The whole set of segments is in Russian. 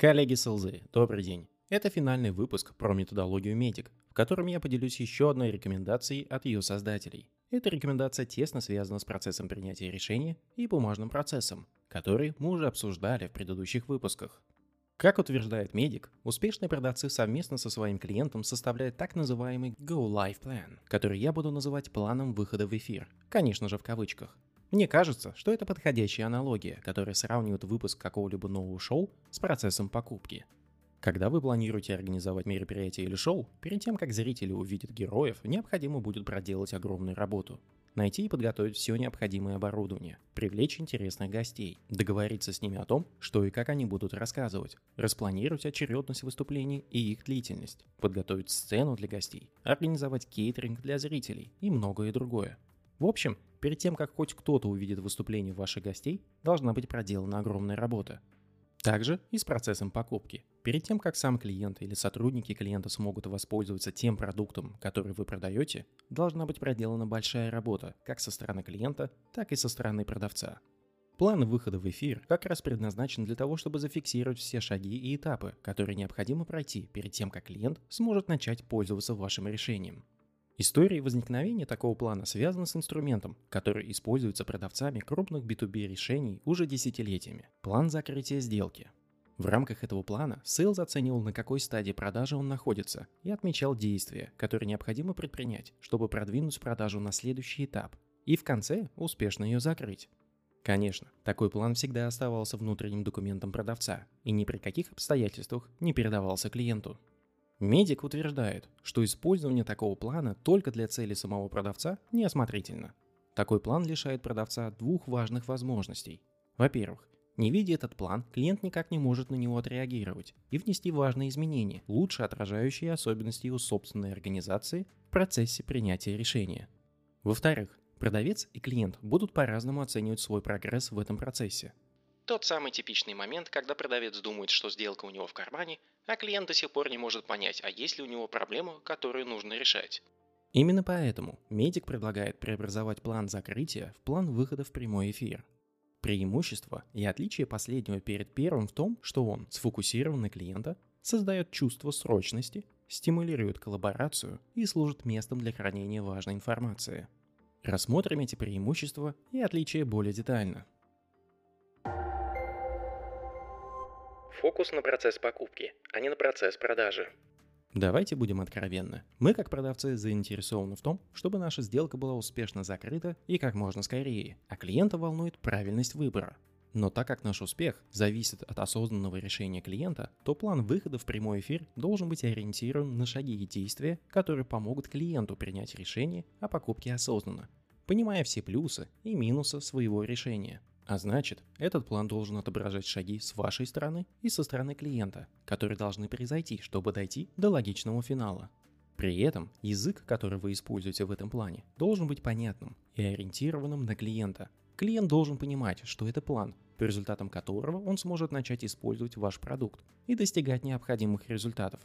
Коллеги с добрый день. Это финальный выпуск про методологию Медик, в котором я поделюсь еще одной рекомендацией от ее создателей. Эта рекомендация тесно связана с процессом принятия решения и бумажным процессом, который мы уже обсуждали в предыдущих выпусках. Как утверждает медик, успешные продавцы совместно со своим клиентом составляют так называемый Go Live Plan, который я буду называть планом выхода в эфир, конечно же в кавычках. Мне кажется, что это подходящая аналогия, которая сравнивает выпуск какого-либо нового шоу с процессом покупки. Когда вы планируете организовать мероприятие или шоу, перед тем, как зрители увидят героев, необходимо будет проделать огромную работу. Найти и подготовить все необходимое оборудование, привлечь интересных гостей, договориться с ними о том, что и как они будут рассказывать, распланировать очередность выступлений и их длительность, подготовить сцену для гостей, организовать кейтеринг для зрителей и многое другое. В общем, перед тем, как хоть кто-то увидит выступление ваших гостей, должна быть проделана огромная работа. Также и с процессом покупки. Перед тем, как сам клиент или сотрудники клиента смогут воспользоваться тем продуктом, который вы продаете, должна быть проделана большая работа как со стороны клиента, так и со стороны продавца. План выхода в эфир как раз предназначен для того, чтобы зафиксировать все шаги и этапы, которые необходимо пройти перед тем, как клиент сможет начать пользоваться вашим решением. История возникновения такого плана связана с инструментом, который используется продавцами крупных B2B решений уже десятилетиями – план закрытия сделки. В рамках этого плана сейлз оценивал, на какой стадии продажи он находится, и отмечал действия, которые необходимо предпринять, чтобы продвинуть продажу на следующий этап, и в конце успешно ее закрыть. Конечно, такой план всегда оставался внутренним документом продавца и ни при каких обстоятельствах не передавался клиенту. Медик утверждает, что использование такого плана только для цели самого продавца неосмотрительно. Такой план лишает продавца двух важных возможностей. Во-первых, не видя этот план, клиент никак не может на него отреагировать и внести важные изменения, лучше отражающие особенности его собственной организации в процессе принятия решения. Во-вторых, продавец и клиент будут по-разному оценивать свой прогресс в этом процессе. Тот самый типичный момент, когда продавец думает, что сделка у него в кармане, а клиент до сих пор не может понять, а есть ли у него проблема, которую нужно решать. Именно поэтому медик предлагает преобразовать план закрытия в план выхода в прямой эфир. Преимущество и отличие последнего перед первым в том, что он сфокусирован на клиента, создает чувство срочности, стимулирует коллаборацию и служит местом для хранения важной информации. Рассмотрим эти преимущества и отличия более детально – Фокус на процесс покупки, а не на процесс продажи. Давайте будем откровенны. Мы, как продавцы, заинтересованы в том, чтобы наша сделка была успешно закрыта и как можно скорее, а клиента волнует правильность выбора. Но так как наш успех зависит от осознанного решения клиента, то план выхода в прямой эфир должен быть ориентирован на шаги и действия, которые помогут клиенту принять решение о покупке осознанно, понимая все плюсы и минусы своего решения. А значит, этот план должен отображать шаги с вашей стороны и со стороны клиента, которые должны произойти, чтобы дойти до логичного финала. При этом язык, который вы используете в этом плане, должен быть понятным и ориентированным на клиента. Клиент должен понимать, что это план, по результатам которого он сможет начать использовать ваш продукт и достигать необходимых результатов.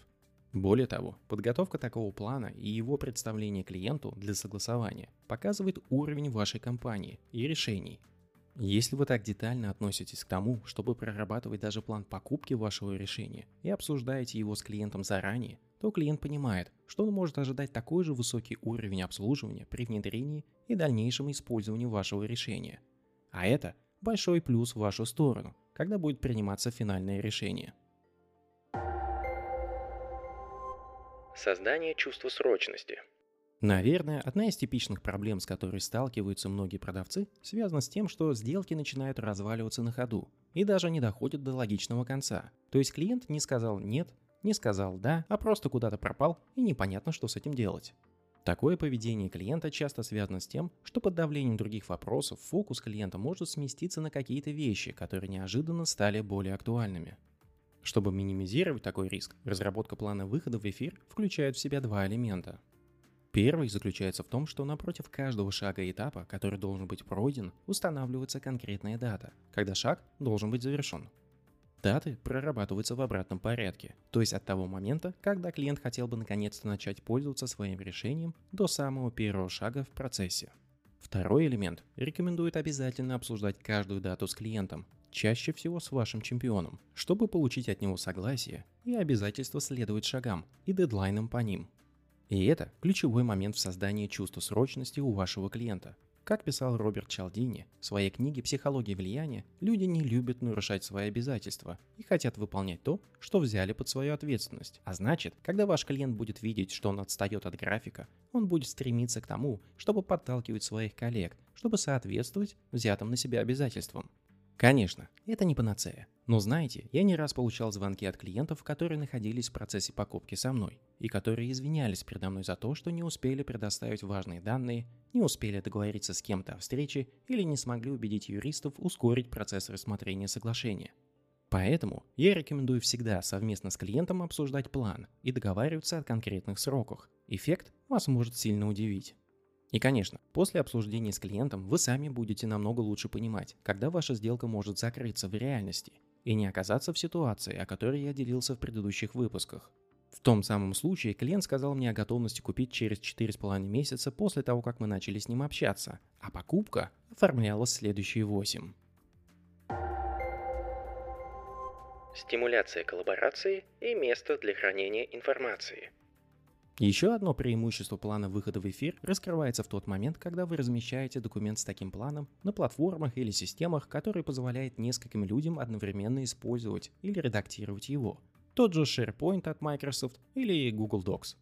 Более того, подготовка такого плана и его представление клиенту для согласования показывает уровень вашей компании и решений, если вы так детально относитесь к тому, чтобы прорабатывать даже план покупки вашего решения и обсуждаете его с клиентом заранее, то клиент понимает, что он может ожидать такой же высокий уровень обслуживания при внедрении и дальнейшем использовании вашего решения. А это большой плюс в вашу сторону, когда будет приниматься финальное решение. Создание чувства срочности – Наверное, одна из типичных проблем, с которой сталкиваются многие продавцы, связана с тем, что сделки начинают разваливаться на ходу и даже не доходят до логичного конца. То есть клиент не сказал «нет», не сказал «да», а просто куда-то пропал и непонятно, что с этим делать. Такое поведение клиента часто связано с тем, что под давлением других вопросов фокус клиента может сместиться на какие-то вещи, которые неожиданно стали более актуальными. Чтобы минимизировать такой риск, разработка плана выхода в эфир включает в себя два элемента. Первый заключается в том, что напротив каждого шага и этапа, который должен быть пройден, устанавливается конкретная дата, когда шаг должен быть завершен. Даты прорабатываются в обратном порядке, то есть от того момента, когда клиент хотел бы наконец-то начать пользоваться своим решением до самого первого шага в процессе. Второй элемент рекомендует обязательно обсуждать каждую дату с клиентом, чаще всего с вашим чемпионом, чтобы получить от него согласие и обязательство следовать шагам и дедлайнам по ним. И это ключевой момент в создании чувства срочности у вашего клиента. Как писал Роберт Чалдини в своей книге «Психология влияния», люди не любят нарушать свои обязательства и хотят выполнять то, что взяли под свою ответственность. А значит, когда ваш клиент будет видеть, что он отстает от графика, он будет стремиться к тому, чтобы подталкивать своих коллег, чтобы соответствовать взятым на себя обязательствам. Конечно, это не панацея. Но знаете, я не раз получал звонки от клиентов, которые находились в процессе покупки со мной, и которые извинялись передо мной за то, что не успели предоставить важные данные, не успели договориться с кем-то о встрече или не смогли убедить юристов ускорить процесс рассмотрения соглашения. Поэтому я рекомендую всегда совместно с клиентом обсуждать план и договариваться о конкретных сроках. Эффект вас может сильно удивить. И, конечно, после обсуждения с клиентом вы сами будете намного лучше понимать, когда ваша сделка может закрыться в реальности и не оказаться в ситуации, о которой я делился в предыдущих выпусках. В том самом случае клиент сказал мне о готовности купить через 4,5 месяца после того, как мы начали с ним общаться, а покупка оформлялась следующие 8. Стимуляция коллаборации и место для хранения информации – еще одно преимущество плана выхода в эфир раскрывается в тот момент, когда вы размещаете документ с таким планом на платформах или системах, которые позволяют нескольким людям одновременно использовать или редактировать его. Тот же SharePoint от Microsoft или Google Docs.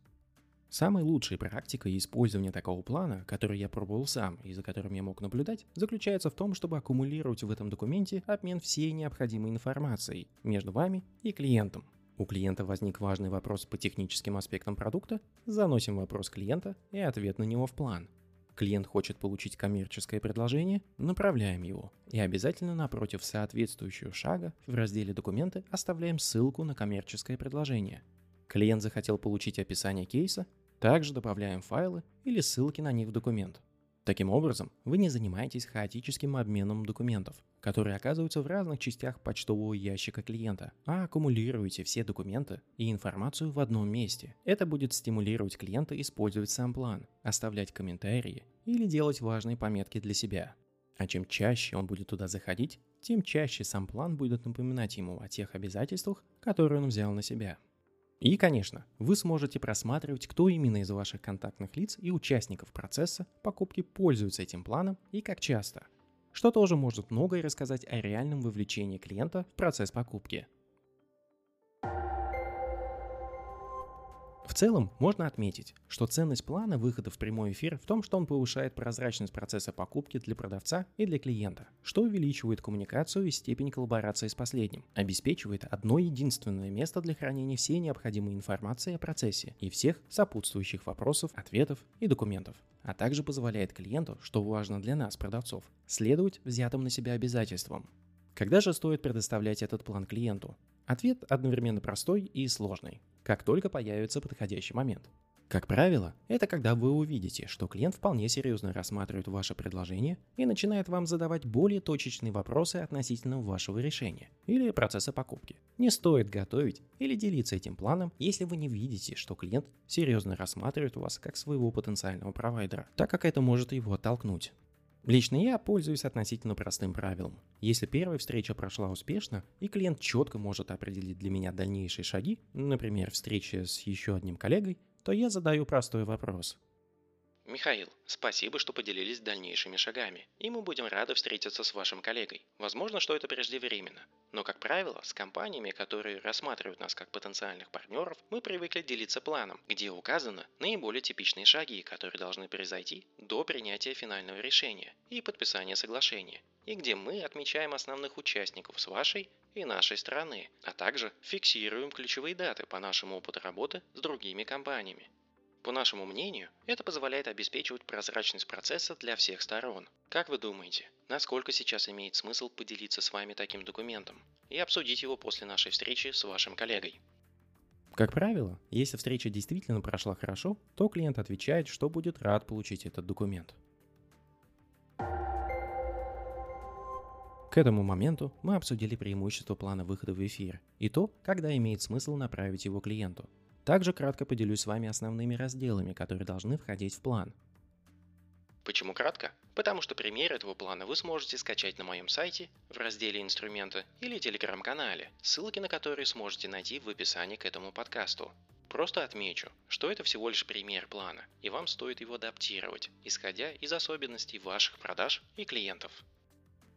Самой лучшей практикой использования такого плана, который я пробовал сам и за которым я мог наблюдать, заключается в том, чтобы аккумулировать в этом документе обмен всей необходимой информацией между вами и клиентом. У клиента возник важный вопрос по техническим аспектам продукта, заносим вопрос клиента и ответ на него в план. Клиент хочет получить коммерческое предложение, направляем его. И обязательно напротив соответствующего шага в разделе «Документы» оставляем ссылку на коммерческое предложение. Клиент захотел получить описание кейса, также добавляем файлы или ссылки на них в документ. Таким образом, вы не занимаетесь хаотическим обменом документов, которые оказываются в разных частях почтового ящика клиента, а аккумулируете все документы и информацию в одном месте. Это будет стимулировать клиента использовать сам план, оставлять комментарии или делать важные пометки для себя. А чем чаще он будет туда заходить, тем чаще сам план будет напоминать ему о тех обязательствах, которые он взял на себя. И, конечно, вы сможете просматривать, кто именно из ваших контактных лиц и участников процесса покупки пользуется этим планом и как часто, что тоже может многое рассказать о реальном вовлечении клиента в процесс покупки. В целом, можно отметить, что ценность плана выхода в прямой эфир в том, что он повышает прозрачность процесса покупки для продавца и для клиента, что увеличивает коммуникацию и степень коллаборации с последним, обеспечивает одно единственное место для хранения всей необходимой информации о процессе и всех сопутствующих вопросов, ответов и документов, а также позволяет клиенту, что важно для нас, продавцов, следовать взятым на себя обязательствам. Когда же стоит предоставлять этот план клиенту? Ответ одновременно простой и сложный как только появится подходящий момент. Как правило, это когда вы увидите, что клиент вполне серьезно рассматривает ваше предложение и начинает вам задавать более точечные вопросы относительно вашего решения или процесса покупки. Не стоит готовить или делиться этим планом, если вы не видите, что клиент серьезно рассматривает вас как своего потенциального провайдера, так как это может его оттолкнуть. Лично я пользуюсь относительно простым правилом. Если первая встреча прошла успешно, и клиент четко может определить для меня дальнейшие шаги, например, встреча с еще одним коллегой, то я задаю простой вопрос. Михаил, спасибо, что поделились дальнейшими шагами, и мы будем рады встретиться с вашим коллегой. Возможно, что это преждевременно, но, как правило, с компаниями, которые рассматривают нас как потенциальных партнеров, мы привыкли делиться планом, где указаны наиболее типичные шаги, которые должны произойти до принятия финального решения и подписания соглашения, и где мы отмечаем основных участников с вашей и нашей стороны, а также фиксируем ключевые даты по нашему опыту работы с другими компаниями. По нашему мнению, это позволяет обеспечивать прозрачность процесса для всех сторон. Как вы думаете, насколько сейчас имеет смысл поделиться с вами таким документом и обсудить его после нашей встречи с вашим коллегой? Как правило, если встреча действительно прошла хорошо, то клиент отвечает, что будет рад получить этот документ. К этому моменту мы обсудили преимущества плана выхода в эфир и то, когда имеет смысл направить его клиенту – также кратко поделюсь с вами основными разделами, которые должны входить в план. Почему кратко? Потому что пример этого плана вы сможете скачать на моем сайте в разделе «Инструменты» или телеграм-канале, ссылки на которые сможете найти в описании к этому подкасту. Просто отмечу, что это всего лишь пример плана, и вам стоит его адаптировать, исходя из особенностей ваших продаж и клиентов.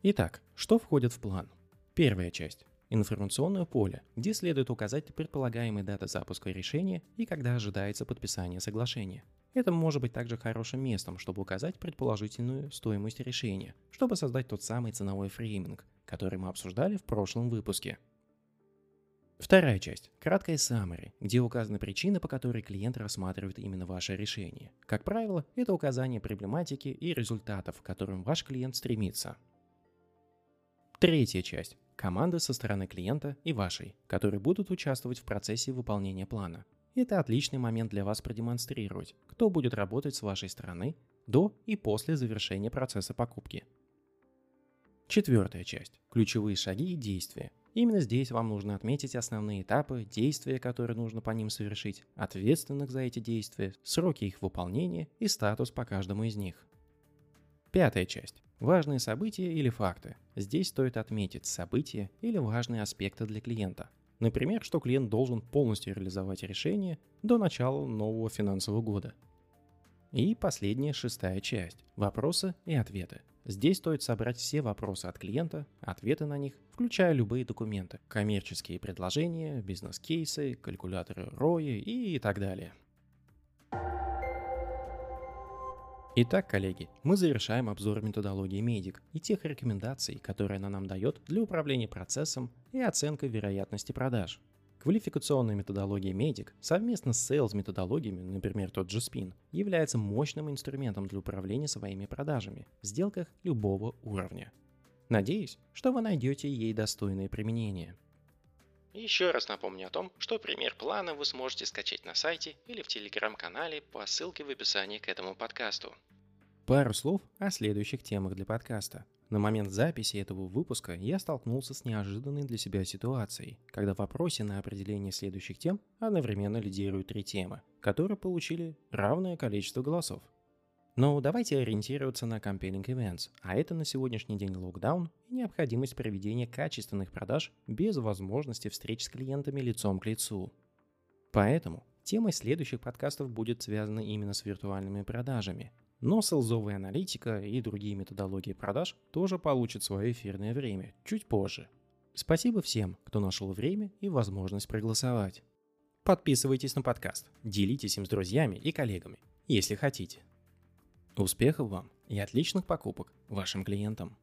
Итак, что входит в план? Первая часть. Информационное поле, где следует указать предполагаемые даты запуска решения и когда ожидается подписание соглашения. Это может быть также хорошим местом, чтобы указать предположительную стоимость решения, чтобы создать тот самый ценовой фрейминг, который мы обсуждали в прошлом выпуске. Вторая часть – краткая summary, где указаны причины, по которой клиент рассматривает именно ваше решение. Как правило, это указание проблематики и результатов, к которым ваш клиент стремится. Третья часть – команды со стороны клиента и вашей, которые будут участвовать в процессе выполнения плана. Это отличный момент для вас продемонстрировать, кто будет работать с вашей стороны до и после завершения процесса покупки. Четвертая часть – ключевые шаги и действия. Именно здесь вам нужно отметить основные этапы, действия, которые нужно по ним совершить, ответственных за эти действия, сроки их выполнения и статус по каждому из них. Пятая часть. Важные события или факты. Здесь стоит отметить события или важные аспекты для клиента, Например, что клиент должен полностью реализовать решение до начала нового финансового года. И последняя шестая часть – вопросы и ответы. Здесь стоит собрать все вопросы от клиента, ответы на них, включая любые документы, коммерческие предложения, бизнес-кейсы, калькуляторы ROI и так далее – Итак, коллеги, мы завершаем обзор методологии MEDDIC и тех рекомендаций, которые она нам дает для управления процессом и оценкой вероятности продаж. Квалификационная методология MEDDIC совместно с sales методологиями, например, тот же SPIN, является мощным инструментом для управления своими продажами в сделках любого уровня. Надеюсь, что вы найдете ей достойное применение. Еще раз напомню о том, что пример плана вы сможете скачать на сайте или в телеграм-канале по ссылке в описании к этому подкасту. Пару слов о следующих темах для подкаста. На момент записи этого выпуска я столкнулся с неожиданной для себя ситуацией, когда в вопросе на определение следующих тем одновременно лидируют три темы, которые получили равное количество голосов. Но давайте ориентироваться на Compelling Events, а это на сегодняшний день локдаун и необходимость проведения качественных продаж без возможности встреч с клиентами лицом к лицу. Поэтому тема следующих подкастов будет связана именно с виртуальными продажами, но селзовая аналитика и другие методологии продаж тоже получат свое эфирное время чуть позже. Спасибо всем, кто нашел время и возможность проголосовать. Подписывайтесь на подкаст, делитесь им с друзьями и коллегами, если хотите. Успехов вам и отличных покупок вашим клиентам!